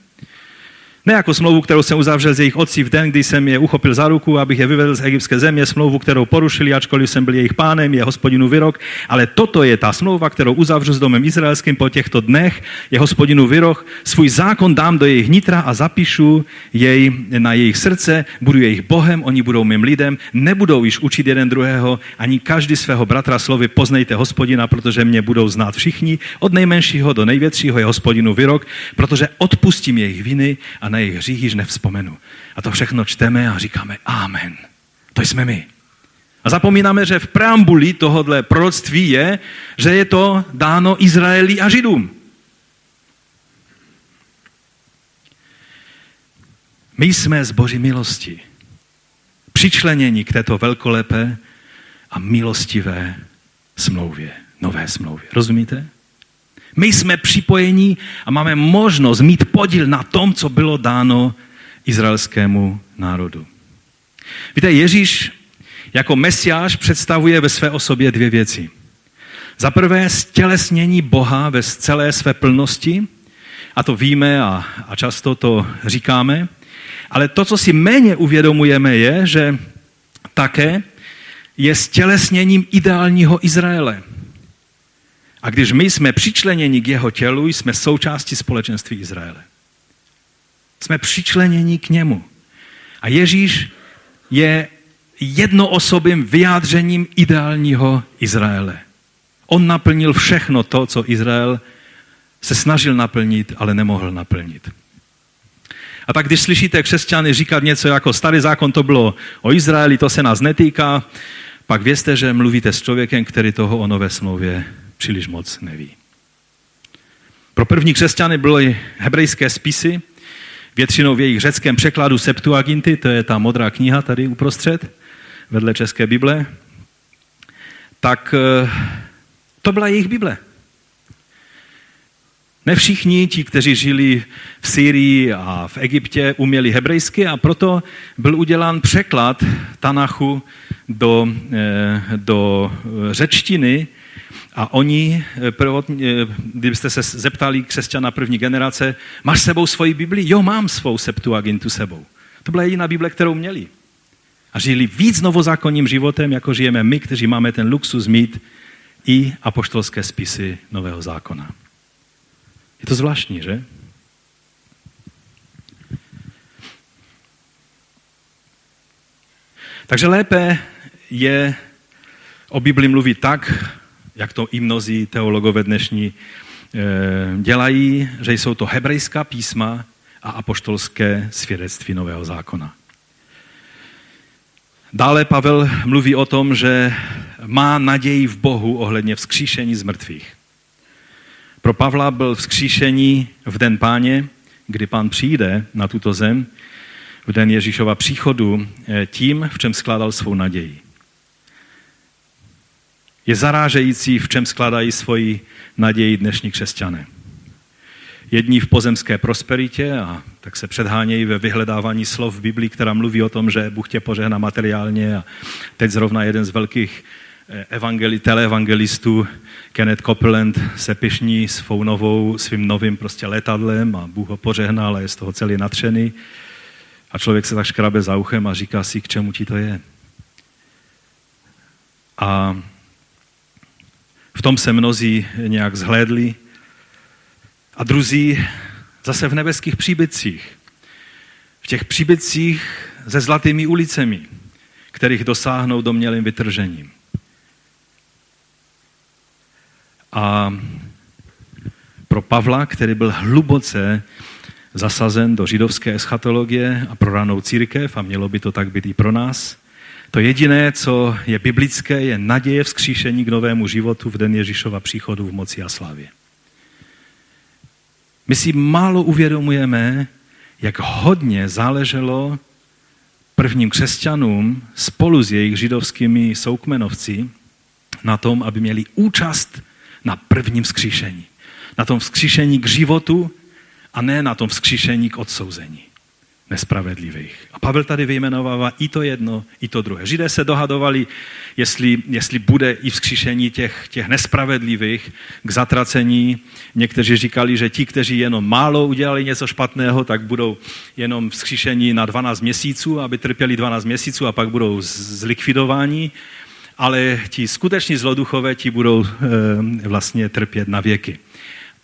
Ne jako smlouvu, kterou jsem uzavřel z jejich otcí v den, kdy jsem je uchopil za ruku, abych je vyvedl z egyptské země, smlouvu, kterou porušili, ačkoliv jsem byl jejich pánem, je hospodinu vyrok, ale toto je ta smlouva, kterou uzavřu s domem izraelským po těchto dnech, je hospodinu vyrok, svůj zákon dám do jejich nitra a zapíšu jej na jejich srdce, budu jejich bohem, oni budou mým lidem, nebudou již učit jeden druhého, ani každý svého bratra slovy poznejte hospodina, protože mě budou znát všichni, od nejmenšího do největšího je hospodinu vyrok, protože odpustím jejich viny a na jejich hřích již nevzpomenu. A to všechno čteme a říkáme Amen. To jsme my. A zapomínáme, že v preambuli tohohle proroctví je, že je to dáno Izraeli a Židům. My jsme z Boží milosti přičleněni k této velkolepé a milostivé smlouvě, nové smlouvě. Rozumíte? My jsme připojení a máme možnost mít podíl na tom, co bylo dáno izraelskému národu. Víte, Ježíš jako mesiáš představuje ve své osobě dvě věci. Za prvé stělesnění Boha ve celé své plnosti, a to víme a, a často to říkáme, ale to, co si méně uvědomujeme, je, že také je stělesněním ideálního Izraele. A když my jsme přičleněni k jeho tělu, jsme součástí společenství Izraele. Jsme přičleněni k němu. A Ježíš je jednoosobým vyjádřením ideálního Izraele. On naplnil všechno to, co Izrael se snažil naplnit, ale nemohl naplnit. A tak když slyšíte křesťany říkat něco jako starý zákon to bylo o Izraeli, to se nás netýká, pak vězte, že mluvíte s člověkem, který toho o nové smlouvě příliš moc neví. Pro první křesťany byly hebrejské spisy, většinou v jejich řeckém překladu Septuaginty, to je ta modrá kniha tady uprostřed, vedle České Bible, tak eh, to byla jejich Bible. Ne všichni ti, kteří žili v Syrii a v Egyptě, uměli hebrejsky a proto byl udělán překlad Tanachu do, eh, do řečtiny, A oni, kdybyste se zeptali křesťana první generace, máš sebou svoji Bibli? Jo, mám svou Septuagintu sebou. To byla jediná Bible, kterou měli. A žili víc novozákonním životem, jako žijeme my, kteří máme ten luxus mít i apoštolské spisy Nového zákona. Je to zvláštní, že? Takže lépe je o Bibli mluvit tak, jak to i mnozí teologové dnešní eh, dělají, že jsou to hebrejská písma a apoštolské svědectví Nového zákona. Dále Pavel mluví o tom, že má naději v Bohu ohledně vzkříšení z mrtvých. Pro Pavla byl vzkříšení v den páně, kdy pán přijde na tuto zem, v den Ježíšova příchodu, eh, tím, v čem skládal svou naději. Je zarážející, v čem skládají svoji naději dnešní křesťané. Jedni v pozemské prosperitě a tak se předhánějí ve vyhledávání slov v Biblii, která mluví o tom, že Bůh tě požehná materiálně a teď zrovna jeden z velkých eh, evangeli, teleevangelistů Kenneth Copeland se pišní svou novou, svým novým prostě letadlem a Bůh ho požehnal a je z toho celý natřený. A člověk se tak škrabe za uchem a říká si, k čemu ti to je. A v tom se mnozí nějak zhlédli. A druzí zase v nebeských příbytcích. V těch příbytcích se zlatými ulicemi, kterých dosáhnou domělým vytržením. A pro Pavla, který byl hluboce zasazen do židovské eschatologie a pro ranou církev, a mělo by to tak být i pro nás, to jediné, co je biblické, je naděje vzkříšení k novému životu v den Ježíšova příchodu v moci a slavě. My si málo uvědomujeme, jak hodně záleželo prvním křesťanům spolu s jejich židovskými soukmenovci na tom, aby měli účast na prvním vzkříšení. Na tom vzkříšení k životu a ne na tom vzkříšení k odsouzení nespravedlivých. A Pavel tady vyjmenovává i to jedno, i to druhé. Židé se dohadovali, jestli, jestli bude i vzkříšení těch, těch nespravedlivých k zatracení. Někteří říkali, že ti, kteří jenom málo udělali něco špatného, tak budou jenom vzkříšení na 12 měsíců, aby trpěli 12 měsíců a pak budou zlikvidováni. Ale ti skuteční zloduchové, ti budou e, vlastně trpět na věky.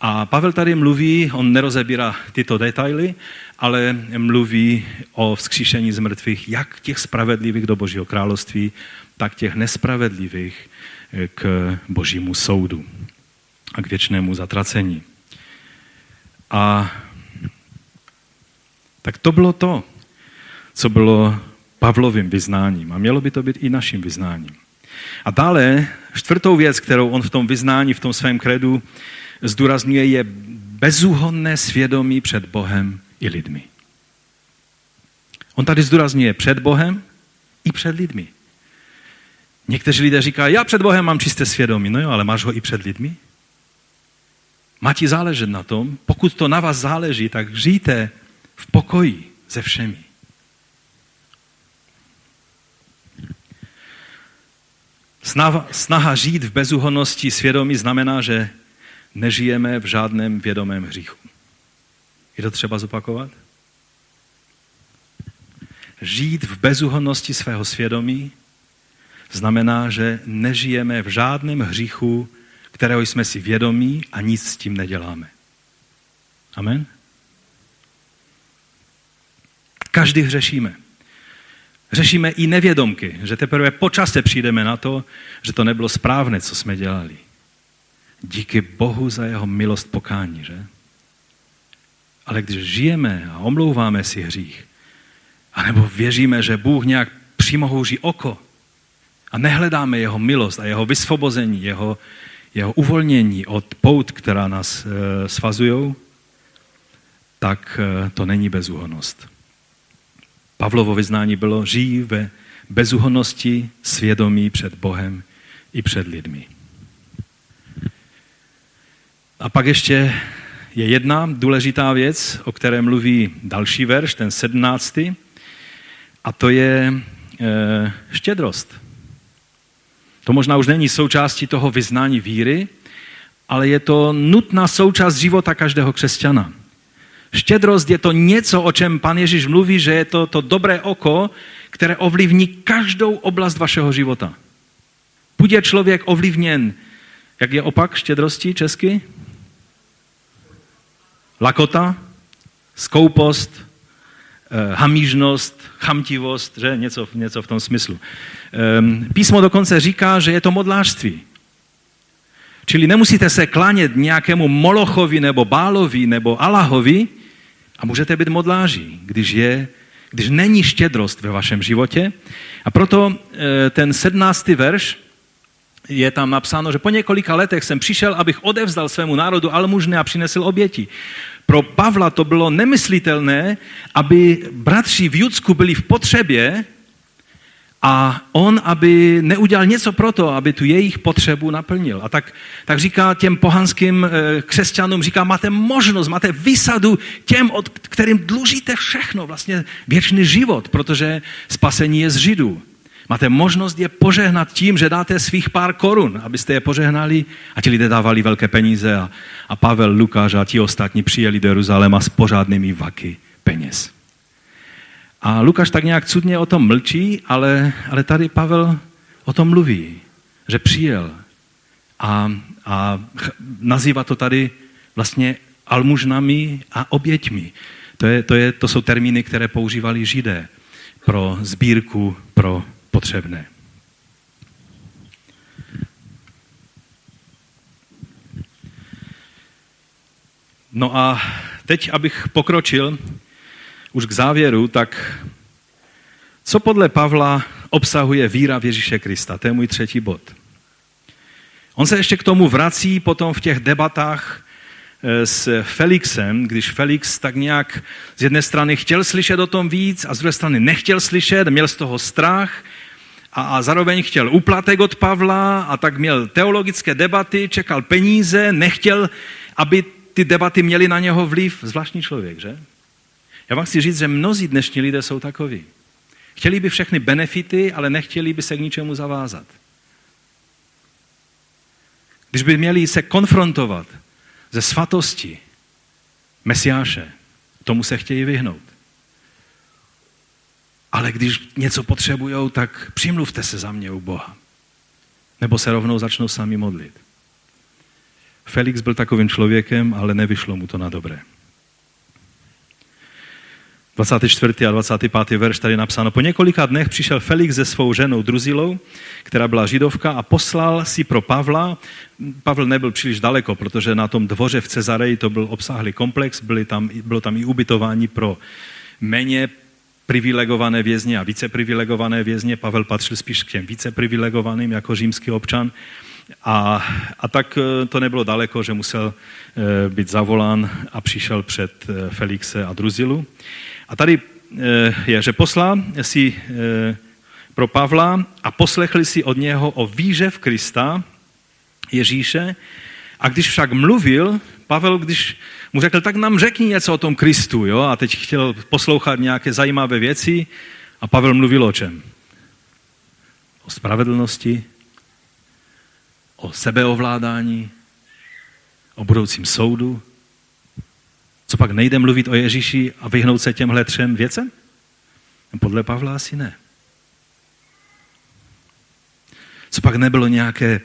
A Pavel tady mluví, on nerozebírá tyto detaily, ale mluví o vzkříšení z mrtvých jak těch spravedlivých do Božího království, tak těch nespravedlivých eh, k Božímu soudu a k věčnému zatracení. A tak to bylo to, co bylo Pavlovým vyznáním. A mělo by to být i naším vyznáním. A dále čtvrtou věc, kterou on v tom vyznání, v tom svém kredu zdůrazňuje, je bezúhonné svědomí před Bohem i lidmi. On tady zdůrazňuje před Bohem i před lidmi. Někteří lidé říkají, já před Bohem mám čisté svědomí. No jo, ale máš ho i před lidmi? Má ti záležet na tom? Pokud to na vás záleží, tak žijte v pokoji se všemi. Snaha, snaha žít v bezuhonnosti svědomí znamená, že nežijeme v žádném vědomém hříchu. Je to třeba zopakovat? Žít v bezuhonnosti svého svědomí znamená, že nežijeme v žádném hříchu, kterého jsme si vědomí a nic s tím neděláme. Amen? Každý hřešíme. Řešíme i nevědomky, že teprve po čase přijdeme na to, že to nebylo správné, co jsme dělali. Díky Bohu za jeho milost pokání, že? Ale když žijeme a omlouváme si hřích, anebo věříme, že Bůh nějak přimohouří oko a nehledáme jeho milost a jeho vysvobození, jeho, jeho uvolnění od pout, která nás e, svazují, tak e, to není bezúhonost. Pavlovo vyznání bylo, žijí ve bezúhonosti svědomí před Bohem i před lidmi. A pak ještě je jedna důležitá věc, o které mluví další verš, ten sedmnáctý, a to je e, štědrost. To možná už není součástí toho vyznání víry, ale je to nutná součást života každého křesťana. Štědrost je to něco, o čem pan Ježíš mluví, že je to to dobré oko, které ovlivní každou oblast vašeho života. Buď je člověk ovlivněn, jak je opak štědrosti česky? Lakota, skoupost, eh, hamížnost, chamtivost, že? Něco, něco v tom smyslu. Ehm, písmo dokonce říká, že je to modlářství. Čili nemusíte se klánět nějakému Molochovi nebo Bálovi nebo Allahovi a můžete být modláři, když, je, když není štědrost ve vašem životě. A proto eh, ten sednáctý verš je tam napsáno, že po několika letech jsem přišel, abych odevzdal svému národu almužny a přinesl oběti. Pro Pavla to bylo nemyslitelné, aby bratři v Judsku byli v potřebě a on, aby neudělal něco pro to, aby tu jejich potřebu naplnil. A tak, tak říká těm pohanským eh, křesťanům, říká, máte možnost, máte výsadu těm, od kterým dlužíte všechno, vlastně věčný život, protože spasení je z Židů. Máte možnost je požehnat tím, že dáte svých pár korun, abyste je požehnali a ti lidé dávali velké peníze a, a Pavel, Lukáš a ti ostatní přijeli do Jeruzaléma s pořádnými vaky peněz. A Lukáš tak nějak cudně o tom mlčí, ale, ale tady Pavel o tom mluví, že přijel a, a nazývá to tady vlastně almužnami a oběťmi. To, je, to, je, to jsou termíny, které používali židé pro sbírku, pro potřebné. No a teď, abych pokročil už k závěru, tak co podle Pavla obsahuje víra v Ježíše Krista? To je můj třetí bod. On se ještě k tomu vrací potom v těch debatách s Felixem, když Felix tak nějak z jedné strany chtěl slyšet o tom víc a z druhé strany nechtěl slyšet, měl z toho strach a, a zároveň chtěl úplatek od Pavla a tak měl teologické debaty, čekal peníze, nechtěl, aby ty debaty měly na něho vliv. Zvláštní člověk, že? Já vám chci říct, že mnozí dnešní lidé jsou takoví. Chtěli by všechny benefity, ale nechtěli by se k ničemu zavázat. Když by měli se konfrontovat ze svatosti Mesiáše, tomu se chtějí vyhnout. Ale když něco potřebují, tak přimluvte se za mě u Boha. Nebo se rovnou začnou sami modlit. Felix byl takovým člověkem, ale nevyšlo mu to na dobré. 24. a 25. verš tady napsáno. Po několika dnech přišel Felix se svou ženou Druzilou, která byla židovka a poslal si pro Pavla. Pavel nebyl příliš daleko, protože na tom dvoře v Cezareji to byl obsáhlý komplex, byly tam, bylo tam i ubytování pro méně privilegované vězně a více privilegované vězně. Pavel patřil spíš k těm více privilegovaným jako římský občan. A, a tak eh, to nebylo daleko, že musel eh, být zavolán a přišel před eh, Felixe a Druzilu. A tady je, že poslal si pro Pavla a poslechli si od něho o víře v Krista, Ježíše. A když však mluvil, Pavel, když mu řekl, tak nám řekni něco o tom Kristu, jo? a teď chtěl poslouchat nějaké zajímavé věci, a Pavel mluvil o čem? O spravedlnosti, o sebeovládání, o budoucím soudu. Co pak nejde mluvit o Ježíši a vyhnout se těmhle třem věcem? Podle Pavla asi ne. Co pak nebylo nějaké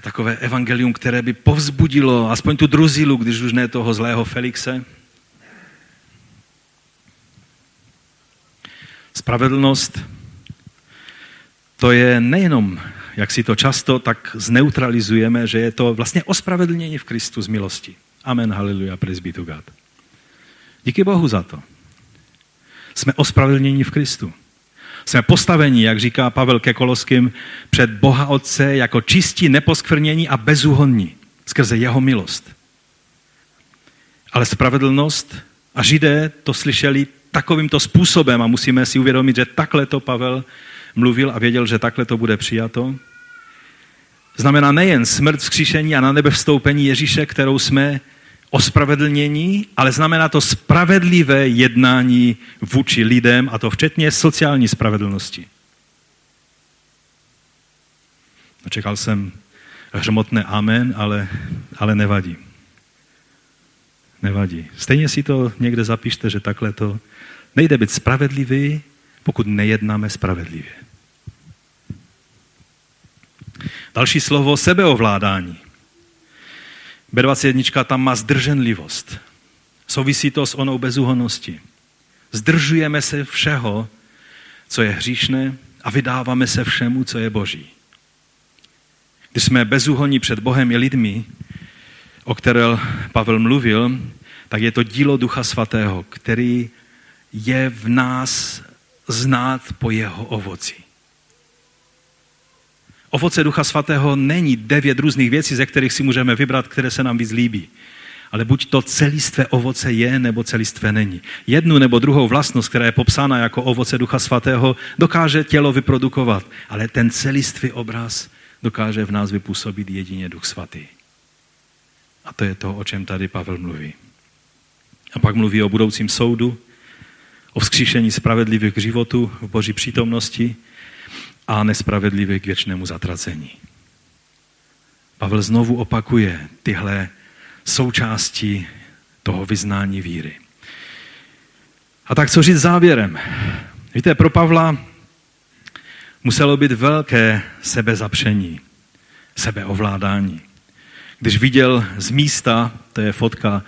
takové evangelium, které by povzbudilo aspoň tu druzilu, když už ne toho zlého Felixe? Spravedlnost to je nejenom jak si to často tak zneutralizujeme, že je to vlastně ospravedlnění v Kristu z milosti. Amen, haleluja, presbytu God. Díky Bohu za to. Jsme ospravedlnění v Kristu. Jsme postaveni, jak říká Pavel ke Koloským, před Boha Otce jako čistí, neposkvrnění a bezúhonní skrze jeho milost. Ale spravedlnost a židé to slyšeli takovýmto způsobem a musíme si uvědomit, že takhle to Pavel mluvil a věděl, že takhle to bude přijato. Znamená nejen smrt, vzkříšení a na nebe vstoupení Ježíše, kterou jsme ospravedlnění, ale znamená to spravedlivé jednání vůči lidem, a to včetně sociální spravedlnosti. Čekal jsem hřmotné amen, ale, ale nevadí. Nevadí. Stejně si to někde zapište, že takhle to nejde být spravedlivý, pokud nejednáme spravedlivě. Další slovo sebeovládání. B21 tam má zdrženlivost. Souvisí to s onou bezúhonností. Zdržujeme se všeho, co je hříšné a vydáváme se všemu, co je boží. Když jsme bezúhonní před Bohem i lidmi, o které Pavel mluvil, tak je to dílo Ducha Svatého, který je v nás znát po jeho ovoci. Ovoce Ducha Svatého není devět různých věcí, ze kterých si můžeme vybrat, které se nám víc líbí. Ale buď to celistvé ovoce je, nebo celistvé není. Jednu nebo druhou vlastnost, která je popsána jako ovoce Ducha Svatého, dokáže tělo vyprodukovat. Ale ten celistvý obraz dokáže v nás vypůsobit jedině Duch Svatý. A to je to, o čem tady Pavel mluví. A pak mluví o budoucím soudu, o vzkříšení spravedlivých k životu v boží přítomnosti a nespravedlivých k věčnému zatracení. Pavel znovu opakuje tyhle součásti toho vyznání víry. A tak co říct závěrem? Víte, pro Pavla muselo být velké sebezapření, sebeovládání. Když viděl z místa, to je fotka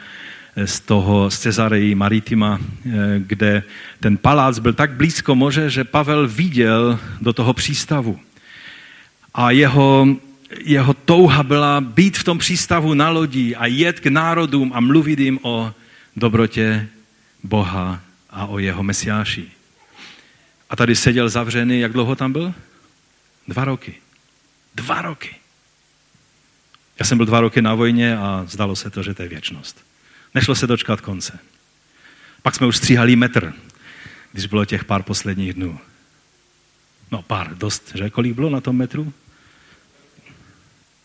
z toho z Cezareji Maritima, eh, kde ten palác byl tak blízko moře, že Pavel viděl do toho přístavu. A jeho, jeho touha byla být v tom přístavu na lodi a jet k národům a mluvit jim o dobrotě Boha a o jeho mesiáši. A tady seděl zavřený, jak dlouho tam byl? Dva roky. Dva roky. Já jsem byl dva roky na vojně a zdalo se to, že to je věčnost. Nešlo se dočkat konce. Pak jsme už stříhali metr, když bylo těch pár posledních dnů. No pár, dost, že? Kolik bylo na tom metru?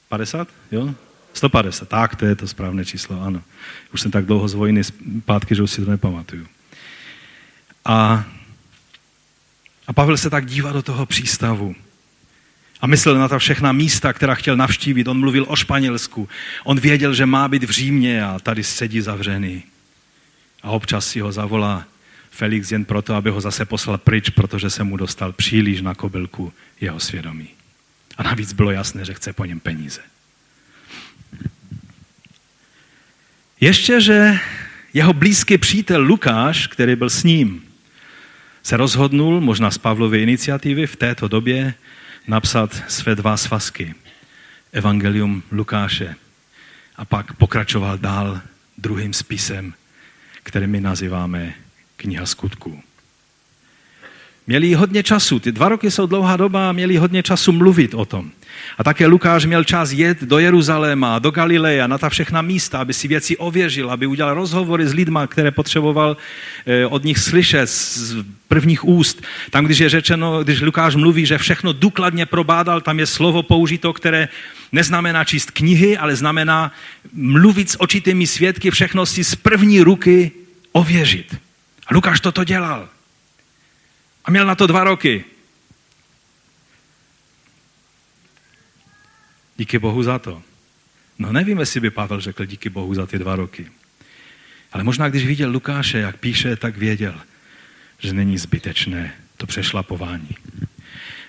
50? Jo? 150, tak to je to správné číslo, ano. Už jsem tak dlouho z vojny zpátky, že už si to nepamatuju. A, a Pavel se tak dívá do toho přístavu a myslel na ta všechna místa, která chtěl navštívit. On mluvil o Španělsku. On věděl, že má být v Římě a tady sedí zavřený. A občas si ho zavolá Felix jen proto, aby ho zase poslal pryč, protože se mu dostal příliš na kobylku jeho svědomí. A navíc bylo jasné, že chce po něm peníze. Ještě, že jeho blízký přítel Lukáš, který byl s ním, se rozhodnul, možná z Pavlovy iniciativy, v této době napsat své dva svazky. Evangelium Lukáše. A pak pokračoval dál druhým spisem, který my nazýváme kniha skutků. Měli hodně času, ty dva roky jsou dlouhá doba a měli hodně času mluvit o tom. A také Lukáš měl čas jet do Jeruzaléma, do Galileja, na ta všechna místa, aby si věci ověřil, aby udělal rozhovory s lidma, které potřeboval eh, od nich slyšet z prvních úst. Tam, když je řečeno, když Lukáš mluví, že všechno důkladně probádal, tam je slovo použito, které neznamená číst knihy, ale znamená mluvit s očitými svědky, všechno si z první ruky ověřit. A Lukáš toto dělal. A měl na to dva roky. Díky Bohu za to. No nevím, jestli by Pavel řekl díky Bohu za ty dva roky. Ale možná, když viděl Lukáše, jak píše, tak věděl, že není zbytečné to přešlapování.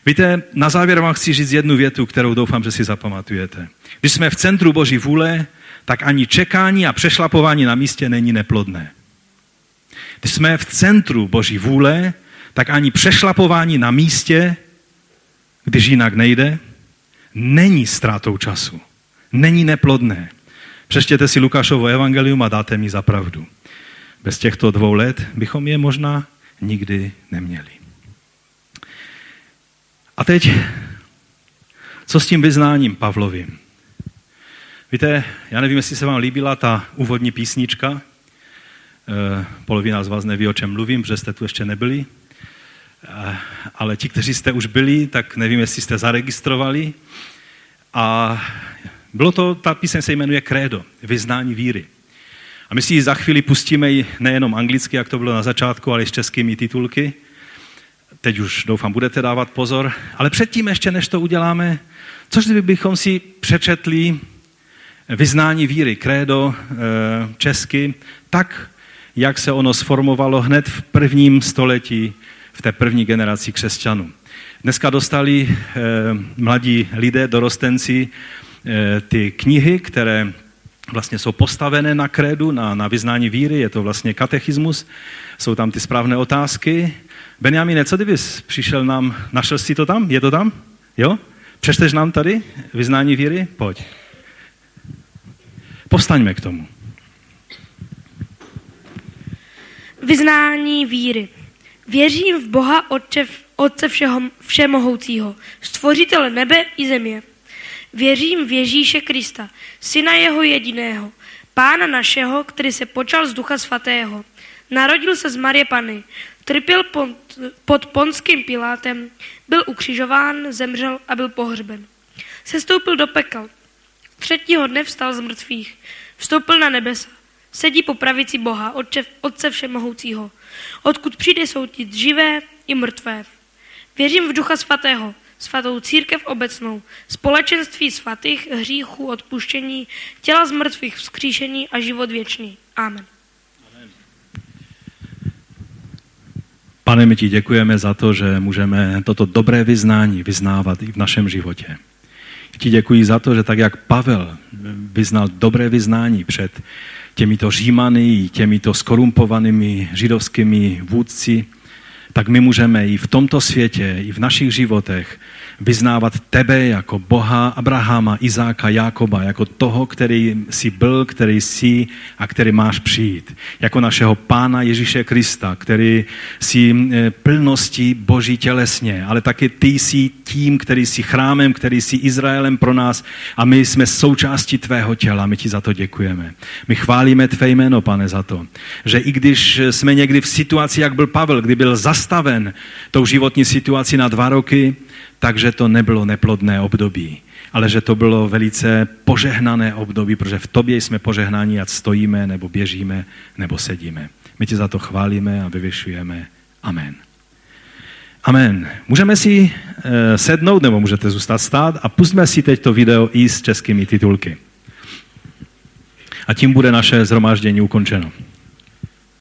Víte, na závěr vám chci říct jednu větu, kterou doufám, že si zapamatujete. Když jsme v centru Boží vůle, tak ani čekání a přešlapování na místě není neplodné. Když jsme v centru Boží vůle, tak ani přešlapování na místě, když jinak nejde, není ztrátou času. Není neplodné. Přečtěte si Lukášovo evangelium a dáte mi za pravdu. Bez těchto dvou let bychom je možná nikdy neměli. A teď, co s tím vyznáním Pavlovým? Víte, já nevím, jestli se vám líbila ta úvodní písnička. E, polovina z vás neví, o čem mluvím, protože jste tu ještě nebyli. E, ale ti, kteří jste už byli, tak nevím, jestli jste zaregistrovali. A bylo to, ta píseň se jmenuje Credo, vyznání víry. A my si ji za chvíli pustíme nejenom anglicky, jak to bylo na začátku, ale i s českými titulky. teď už doufám, budete dávat pozor, ale předtím ještě, než to uděláme, což bychom si přečetli vyznání víry, krédo eh, česky, tak, jak se ono sformovalo hned v prvním století, v té první generaci křesťanů. Dneska dostali eh, mladí lidé, dorostenci, eh, ty knihy, které vlastně jsou postavené na krédu, na, na vyznání víry, je to vlastně katechismus, jsou tam ty správné otázky. Benjamine, co kdyby přišel nám, našel jsi to tam? Je to tam? Jo? Přečteš nám tady vyznání víry? Pojď. Povstaňme k tomu. Vyznání víry. Věřím v Boha Otče, Otce všeho, Všemohoucího, stvořitele nebe i země. Věřím v Ježíše Krista, syna jeho jediného, pána našeho, který se počal z ducha svatého. Narodil se z Marie Pany, trpěl pod, pod ponským Pilátem, byl ukřižován, zemřel a byl pohřben. Sestoupil do pekel. Třetího dne vstal z mrtvých. Vstoupil na nebesa. Sedí po pravici Boha, Otče, Otce Všemohoucího. Odkud přijde soudit živé i mrtvé. Věřím v Ducha Svatého, svatou církev obecnou, společenství svatých, hříchů, odpuštění, těla z mrtvých vzkříšení a život věčný. Amen. Pane, my ti děkujeme za to, že můžeme toto dobré vyznání vyznávat i v našem životě. Ti děkuji za to, že tak jak Pavel vyznal dobré vyznání před těmito římany, těmito skorumpovanými židovskými vůdci, tak my můžeme i v tomto světě, i v našich životech vyznávat tebe jako Boha Abrahama, Izáka, Jákoba, jako toho, který jsi byl, který jsi a který máš přijít. Jako našeho Pána Ježíše Krista, který jsi eh, plností Boží tělesně, ale taky ty jsi tím, který jsi chrámem, který jsi Izraelem pro nás a my jsme součástí tvého těla. My ti za to děkujeme. My chválíme tvé jméno, pane, za to, že i když jsme někdy v situaci, jak byl Pavel, kdy byl zastaven tou životní situací na dva roky, takže to nebylo neplodné období, ale že to bylo velice požehnané období, protože v tobě jsme požehnáni, ať stojíme, nebo běžíme, nebo sedíme. My ti za to chválíme a vyvyšujeme. Amen. Amen. Můžeme si e, sednout, nebo můžete zůstat stát a pustme si teď to video i s českými titulky. A tím bude naše zhromáždění ukončeno.